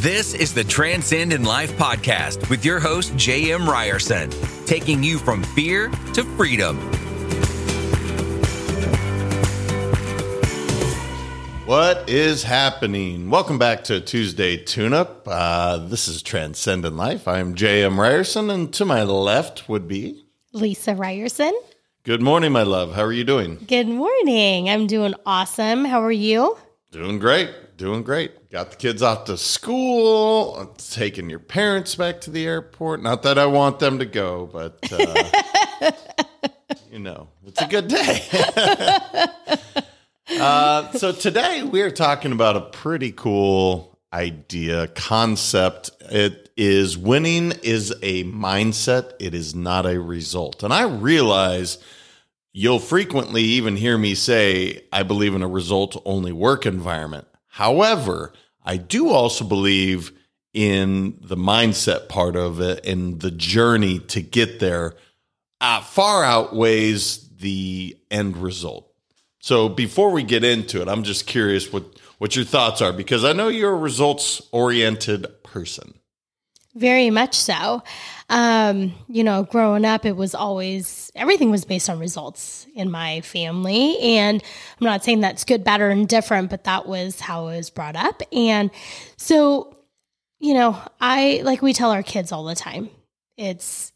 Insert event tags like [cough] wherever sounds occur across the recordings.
This is the Transcendent Life podcast with your host, J.M. Ryerson, taking you from fear to freedom. What is happening? Welcome back to Tuesday Tune Up. Uh, this is Transcendent Life. I'm J.M. Ryerson, and to my left would be Lisa Ryerson. Good morning, my love. How are you doing? Good morning. I'm doing awesome. How are you? Doing great. Doing great. Got the kids off to school, taking your parents back to the airport. Not that I want them to go, but uh, [laughs] you know, it's a good day. [laughs] uh, so today we are talking about a pretty cool idea, concept. It is winning is a mindset, it is not a result. And I realize you'll frequently even hear me say, I believe in a result only work environment. However, I do also believe in the mindset part of it and the journey to get there uh, far outweighs the end result. So before we get into it, I'm just curious what what your thoughts are because I know you're a results oriented person. Very much so. Um, you know, growing up, it was always everything was based on results in my family. And I'm not saying that's good, bad, or indifferent, but that was how I was brought up. And so, you know, I like we tell our kids all the time it's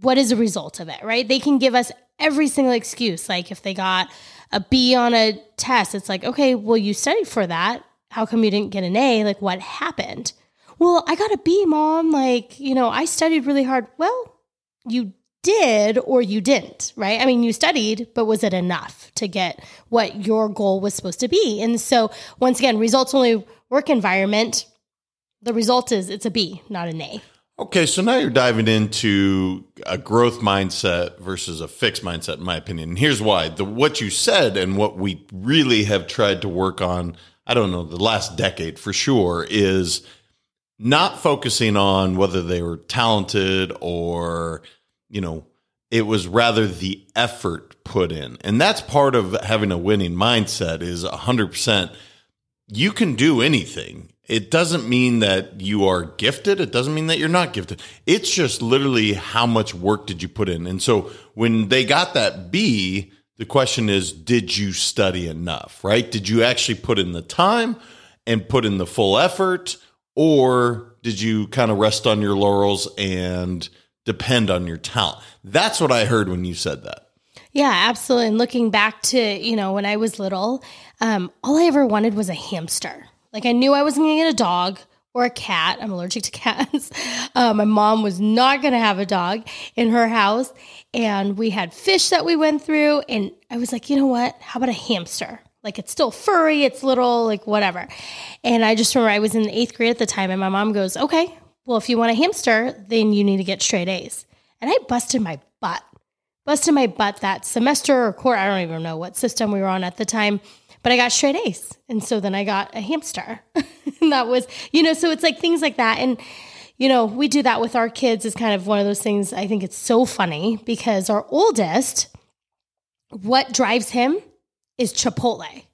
what is the result of it, right? They can give us every single excuse. Like if they got a B on a test, it's like, okay, well, you studied for that. How come you didn't get an A? Like, what happened? Well, I got a B, mom. Like, you know, I studied really hard. Well, you did or you didn't, right? I mean, you studied, but was it enough to get what your goal was supposed to be? And so, once again, results only work environment, the result is it's a B, not an A. Okay, so now you're diving into a growth mindset versus a fixed mindset, in my opinion. And here's why: the what you said and what we really have tried to work on. I don't know the last decade for sure is not focusing on whether they were talented or you know it was rather the effort put in and that's part of having a winning mindset is 100% you can do anything it doesn't mean that you are gifted. It doesn't mean that you're not gifted. It's just literally how much work did you put in. And so when they got that B, the question is, did you study enough, right? Did you actually put in the time and put in the full effort? Or did you kind of rest on your laurels and depend on your talent? That's what I heard when you said that. Yeah, absolutely. And looking back to, you know, when I was little, um, all I ever wanted was a hamster. Like I knew I wasn't going to get a dog or a cat. I'm allergic to [laughs] cats. Uh, my mom was not going to have a dog in her house. And we had fish that we went through. And I was like, you know what? How about a hamster? Like it's still furry, it's little, like whatever. And I just remember I was in eighth grade at the time, and my mom goes, okay, well, if you want a hamster, then you need to get straight A's. And I busted my butt, busted my butt that semester or quarter. I don't even know what system we were on at the time but I got straight A's. And so then I got a hamster. [laughs] and that was, you know, so it's like things like that. And, you know, we do that with our kids is kind of one of those things. I think it's so funny because our oldest, what drives him is Chipotle. [laughs]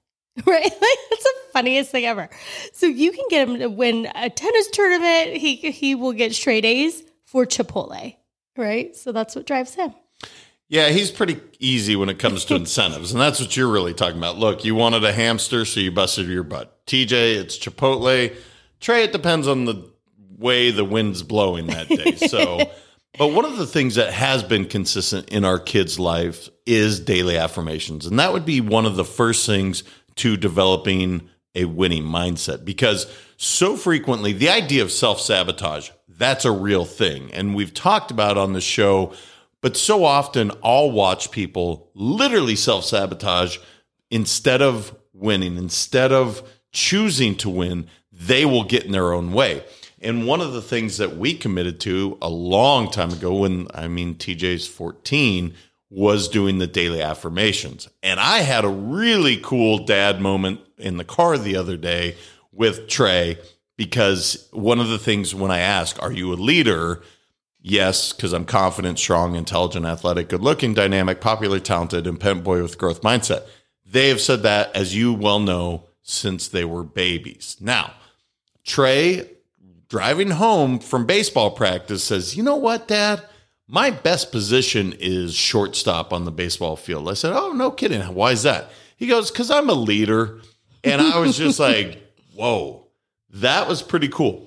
Right? Like that's the funniest thing ever. So you can get him to win a tennis tournament. He he will get straight A's for Chipotle. Right? So that's what drives him. Yeah, he's pretty easy when it comes to incentives. And that's what you're really talking about. Look, you wanted a hamster, so you busted your butt. TJ, it's Chipotle. Trey, it depends on the way the wind's blowing that day. So, [laughs] but one of the things that has been consistent in our kids' life is daily affirmations. And that would be one of the first things to developing a winning mindset because so frequently the idea of self sabotage, that's a real thing. And we've talked about on the show but so often I'll watch people literally self sabotage instead of winning, instead of choosing to win, they will get in their own way. And one of the things that we committed to a long time ago, when I mean TJ's 14, was doing the daily affirmations. And I had a really cool dad moment in the car the other day with Trey because one of the things when I ask, Are you a leader? Yes, because I'm confident, strong, intelligent, athletic, good looking, dynamic, popular, talented, and pent boy with growth mindset. They have said that, as you well know, since they were babies. Now, Trey driving home from baseball practice says, You know what, Dad? My best position is shortstop on the baseball field. I said, Oh, no kidding. Why is that? He goes, Because I'm a leader. And I was just [laughs] like, Whoa, that was pretty cool.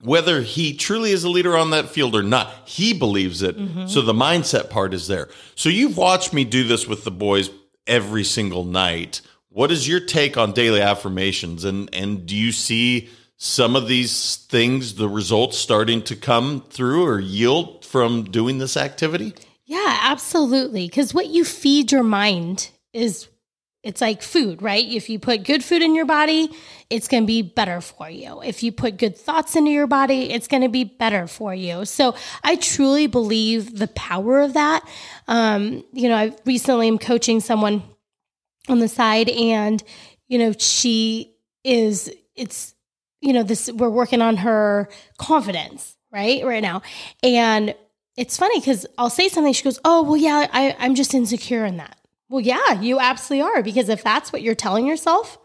Whether he truly is a leader on that field or not, he believes it. Mm-hmm. So the mindset part is there. So you've watched me do this with the boys every single night. What is your take on daily affirmations? And and do you see some of these things, the results starting to come through or yield from doing this activity? Yeah, absolutely. Because what you feed your mind is it's like food, right? If you put good food in your body, it's going to be better for you. If you put good thoughts into your body, it's going to be better for you. So I truly believe the power of that. Um, you know, I recently am coaching someone on the side, and you know, she is. It's you know this. We're working on her confidence, right, right now, and it's funny because I'll say something. She goes, "Oh, well, yeah, I, I'm just insecure in that." Well, yeah, you absolutely are. Because if that's what you're telling yourself,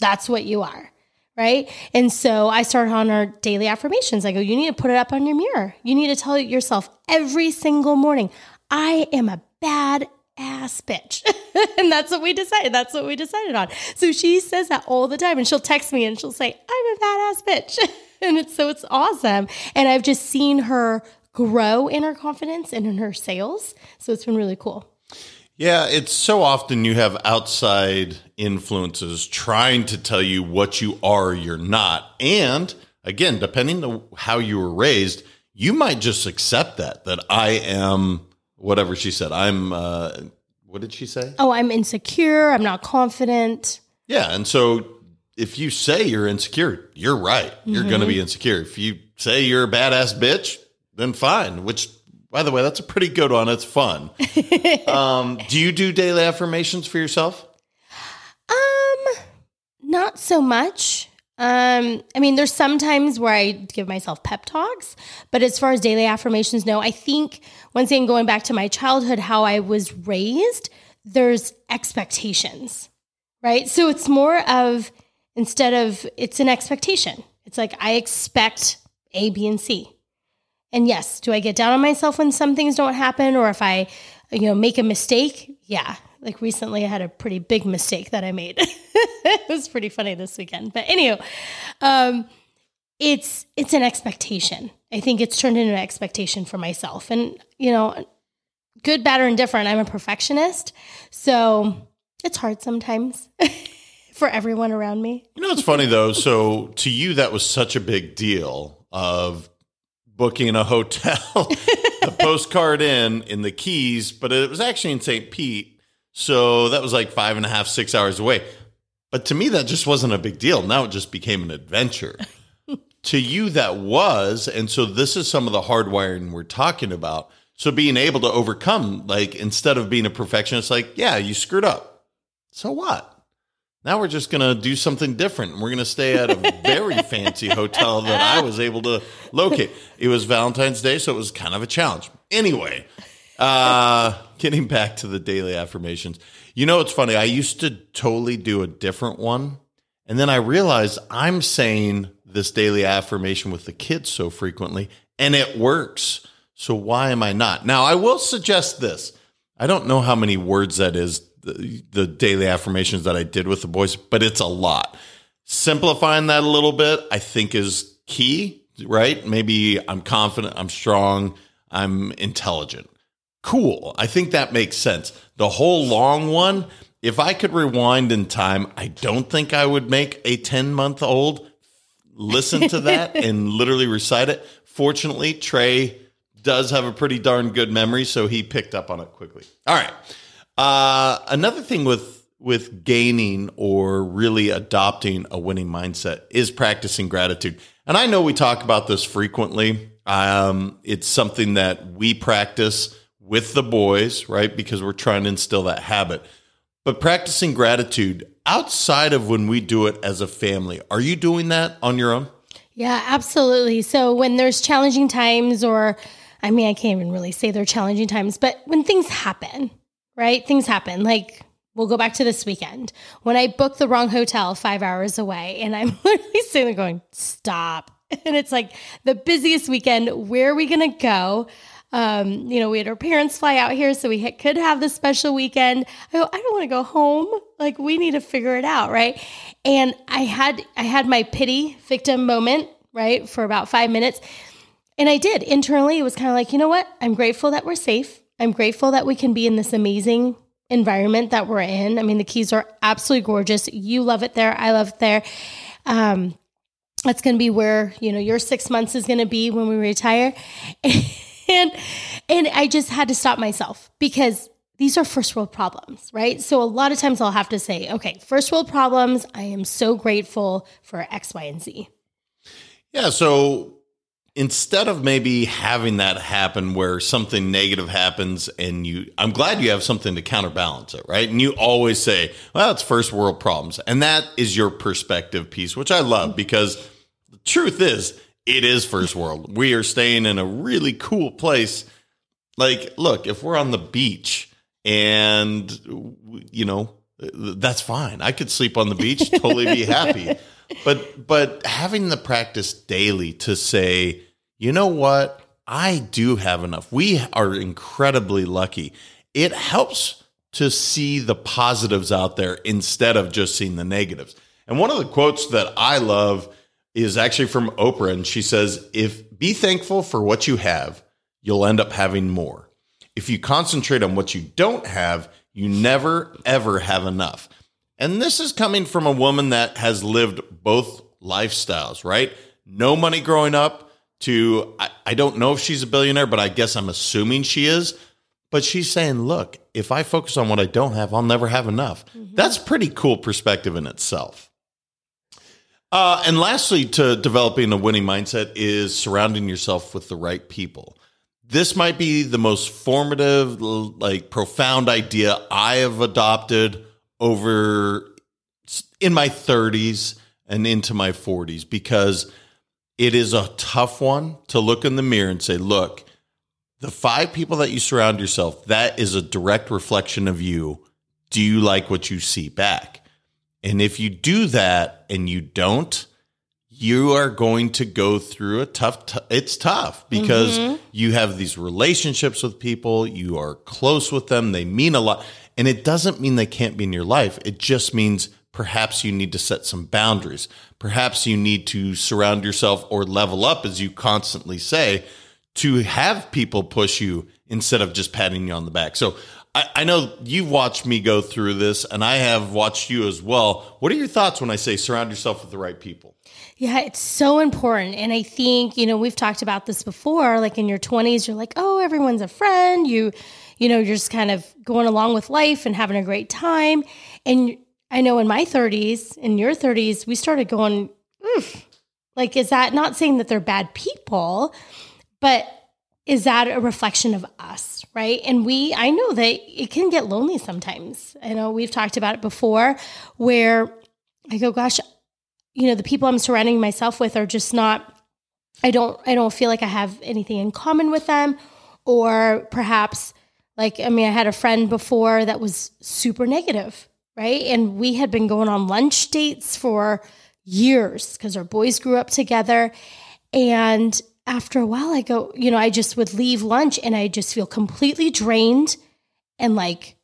that's what you are. Right. And so I started on our daily affirmations. I go, you need to put it up on your mirror. You need to tell yourself every single morning, I am a bad ass bitch. [laughs] and that's what we decided. That's what we decided on. So she says that all the time and she'll text me and she'll say, I'm a badass bitch. [laughs] and it's so it's awesome. And I've just seen her grow in her confidence and in her sales. So it's been really cool. Yeah, it's so often you have outside influences trying to tell you what you are you're not. And again, depending on how you were raised, you might just accept that, that I am whatever she said. I'm, uh, what did she say? Oh, I'm insecure. I'm not confident. Yeah. And so if you say you're insecure, you're right. You're going to be insecure. If you say you're a badass bitch, then fine, which by the way, that's a pretty good one. It's fun. [laughs] um, do you do daily affirmations for yourself? Um, not so much. Um, I mean, there's some times where I give myself pep talks, but as far as daily affirmations, no. I think once again, going back to my childhood, how I was raised, there's expectations, right? So it's more of instead of it's an expectation. It's like I expect A, B, and C. And yes, do I get down on myself when some things don't happen or if I, you know, make a mistake? Yeah. Like recently I had a pretty big mistake that I made. [laughs] it was pretty funny this weekend. But anyway, um, it's it's an expectation. I think it's turned into an expectation for myself. And, you know, good, bad, or indifferent, I'm a perfectionist. So it's hard sometimes [laughs] for everyone around me. You know, it's funny though. So to you, that was such a big deal of booking a hotel, [laughs] a Postcard Inn in the Keys, but it was actually in St. Pete. So that was like five and a half, six hours away. But to me, that just wasn't a big deal. Now it just became an adventure. [laughs] to you, that was. And so this is some of the hardwiring we're talking about. So being able to overcome, like, instead of being a perfectionist, like, yeah, you screwed up. So what? Now we're just going to do something different. And we're going to stay at a very [laughs] fancy hotel that I was able to locate. It was Valentine's Day, so it was kind of a challenge. Anyway, uh, getting back to the daily affirmations. You know, it's funny. I used to totally do a different one. And then I realized I'm saying this daily affirmation with the kids so frequently, and it works. So why am I not? Now, I will suggest this. I don't know how many words that is the, the daily affirmations that I did with the boys, but it's a lot. Simplifying that a little bit, I think, is key, right? Maybe I'm confident, I'm strong, I'm intelligent. Cool. I think that makes sense. The whole long one, if I could rewind in time, I don't think I would make a 10 month old listen to that [laughs] and literally recite it. Fortunately, Trey does have a pretty darn good memory, so he picked up on it quickly. All right. Uh, another thing with with gaining or really adopting a winning mindset is practicing gratitude. And I know we talk about this frequently. Um, it's something that we practice with the boys, right? Because we're trying to instill that habit. But practicing gratitude outside of when we do it as a family, are you doing that on your own? Yeah, absolutely. So when there's challenging times, or I mean, I can't even really say they're challenging times, but when things happen, right? Things happen. Like we'll go back to this weekend when I booked the wrong hotel five hours away, and I'm [laughs] literally sitting there going, "Stop." [laughs] And it's like the busiest weekend. Where are we going to go? Um, you know, we had our parents fly out here, so we could have this special weekend. I go, I don't want to go home. Like, we need to figure it out, right? And I had, I had my pity victim moment, right, for about five minutes, and I did internally. It was kind of like, you know what? I'm grateful that we're safe. I'm grateful that we can be in this amazing environment that we're in. I mean, the Keys are absolutely gorgeous. You love it there. I love it there. Um, that's going to be where you know your six months is going to be when we retire [laughs] and and i just had to stop myself because these are first world problems right so a lot of times i'll have to say okay first world problems i am so grateful for x y and z Yeah. So instead of maybe having that happen where something negative happens and you, I'm glad you have something to counterbalance it, right? And you always say, well, it's first world problems. And that is your perspective piece, which I love mm-hmm. because the truth is, it is first world. We are staying in a really cool place. Like, look, if we're on the beach and, you know, that's fine. I could sleep on the beach, totally be [laughs] happy. But but having the practice daily to say, you know what? I do have enough. We are incredibly lucky. It helps to see the positives out there instead of just seeing the negatives. And one of the quotes that I love is actually from Oprah and she says, "If be thankful for what you have, you'll end up having more. If you concentrate on what you don't have, you never ever have enough." And this is coming from a woman that has lived both lifestyles, right? No money growing up to, I, I, don't know if she's a billionaire, but I guess I'm assuming she is. But she's saying, look, if I focus on what I don't have, I'll never have enough. Mm-hmm. That's pretty cool perspective in itself. Uh, and lastly, to developing a winning mindset is surrounding yourself with the right people. This might be the most formative, like profound idea I have adopted over in my 30s and into my 40s because it is a tough one to look in the mirror and say, look, the five people that you surround yourself, that is a direct reflection of you. Do you like what you see back? And if you do that and you don't, you are going to go through a tough t- it's tough because mm-hmm. you have these relationships with people you are close with them they mean a lot and it doesn't mean they can't be in your life. It just means perhaps you need to set some boundaries. Perhaps you need to surround yourself or level up, as you constantly say, to have people push you instead of just patting you on the back. So I, I, know you've watched me go through this, and I have watched you as well. What are your thoughts when I say surround yourself with the right people? Yeah, it's so important. And I think, you know, we've talked about this before. Like in your 20s, you're like, oh, everyone's a friend. You, you know, you're just kind of going along with life and having a great time. And I know in my 30s, in your 30s, we started going, like, is that not saying that they're bad people, but is that a reflection of us, right? And we, I know that it can get lonely sometimes. I know we've talked about it before where I go, gosh, you know, the people I'm surrounding myself with are just not, I don't, I don't feel like I have anything in common with them. Or perhaps like, I mean, I had a friend before that was super negative, right? And we had been going on lunch dates for years because our boys grew up together. And after a while, I go, you know, I just would leave lunch and I just feel completely drained and like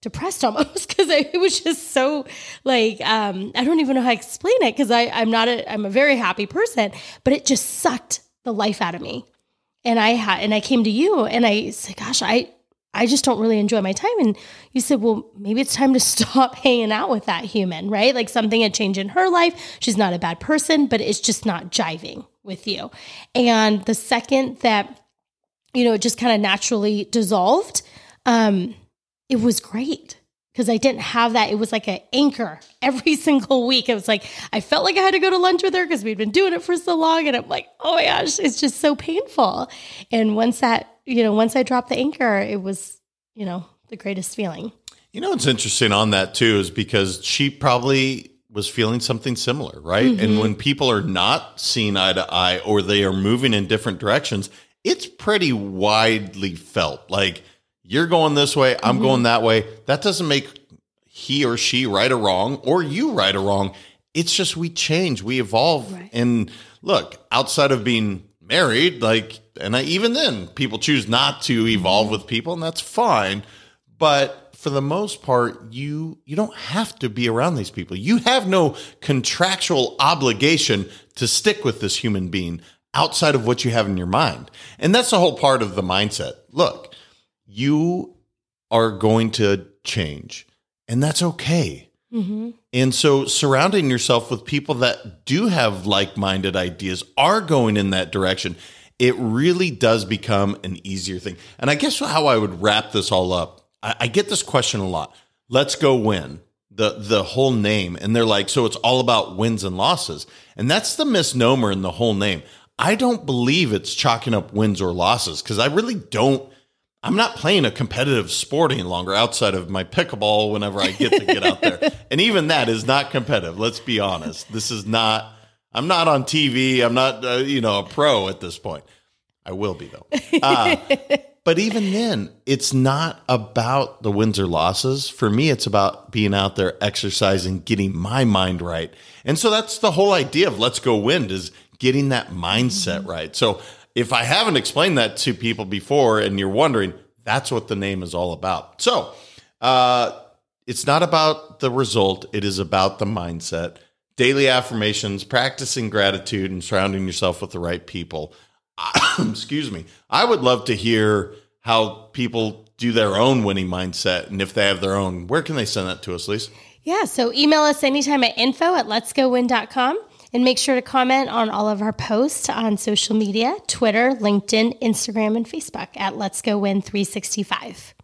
depressed [laughs] almost because it was just so like um, I don't even know how to explain it because I I'm not a I'm a very happy person, but it just sucked the life out of me. And I had and I came to you and I said, gosh, I I just don't really enjoy my time. And you said, well, maybe it's time to [laughs] stop hanging out with that human, right? Like something had changed in her life. She's not a bad person, but it's just not jiving with you. And the second that, you know, it just kind of naturally dissolved, um, it was great because I didn't have that. It was like an anchor [laughs] every single week. It was like, I felt like I had to go to lunch with her because we'd been doing it for so long. And I'm like, oh my gosh, it's just so painful. And once that you know, once I dropped the anchor, it was, you know, the greatest feeling. You know, what's interesting on that too is because she probably was feeling something similar, right? Mm-hmm. And when people are not seeing eye to eye or they are moving in different directions, it's pretty widely felt. Like you're going this way, I'm mm-hmm. going that way. That doesn't make he or she right or wrong or you right or wrong It's just we change, we evolve. Right. And look, outside of being married, like, and I, even then, people choose not to evolve with people, and that's fine. But for the most part, you you don't have to be around these people. You have no contractual obligation to stick with this human being outside of what you have in your mind. And that's the whole part of the mindset. Look, you are going to change, and that's okay. Mm-hmm. And so surrounding yourself with people that do have like-minded ideas are going in that direction, it really does become an easier thing. And I guess how I would wrap this all up, I, I get this question a lot. Let's go win. The the whole name. And they're like, so it's all about wins and losses. And that's the misnomer in the whole name. I don't believe it's chalking up wins or losses because I really don't I'm not playing a competitive sport any longer outside of my pickleball whenever I get to get out there. [laughs] And even that is not competitive. Let's be honest. This is not, I'm not on TV. I'm not, uh, you know, a pro at this point. I will be though. Uh, [laughs] but even then, it's not about the wins or losses. For me, it's about being out there exercising, getting my mind right. And so that's the whole idea of Let's Go Win is getting that mindset right. So if I haven't explained that to people before and you're wondering, that's what the name is all about. So uh, it's not about the result, it is about the mindset. Daily affirmations, practicing gratitude, and surrounding yourself with the right people. [coughs] Excuse me. I would love to hear how people do their own winning mindset and if they have their own. Where can they send that to us, Lisa? Yeah, so email us anytime at info at letsgowin.com and make sure to comment on all of our posts on social media Twitter, LinkedIn, Instagram, and Facebook at Let's Go Win 365.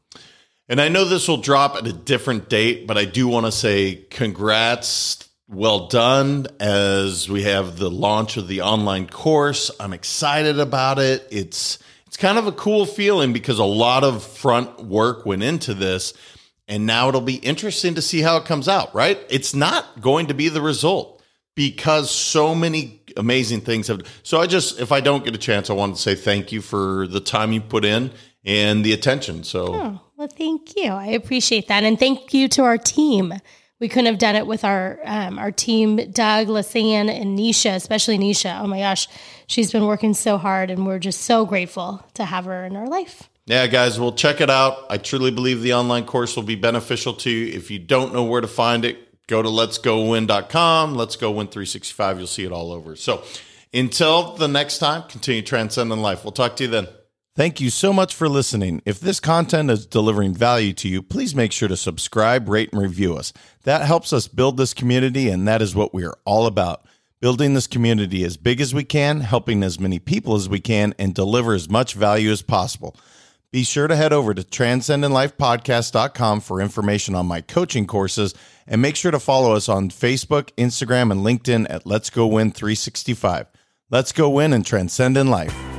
And I know this will drop at a different date, but I do want to say congrats. Well done as we have the launch of the online course. I'm excited about it. It's it's kind of a cool feeling because a lot of front work went into this and now it'll be interesting to see how it comes out, right? It's not going to be the result because so many amazing things have so I just if I don't get a chance I want to say thank you for the time you put in and the attention. So Oh, well, thank you. I appreciate that. And thank you to our team. We couldn't have done it with our um, our team, Doug, Lasan, and Nisha, especially Nisha. Oh my gosh, she's been working so hard, and we're just so grateful to have her in our life. Yeah, guys, we'll check it out. I truly believe the online course will be beneficial to you. If you don't know where to find it, go to letsgowin.com, let's go win 365. You'll see it all over. So until the next time, continue transcending life. We'll talk to you then. Thank you so much for listening. If this content is delivering value to you, please make sure to subscribe, rate, and review us. That helps us build this community, and that is what we are all about. Building this community as big as we can, helping as many people as we can, and deliver as much value as possible. Be sure to head over to transcendentlifepodcast.com for information on my coaching courses and make sure to follow us on Facebook, Instagram, and LinkedIn at Let's Go Win 365. Let's go win and transcend in life.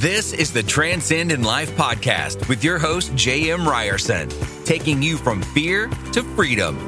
This is the Transcendent Life podcast with your host, J.M. Ryerson, taking you from fear to freedom.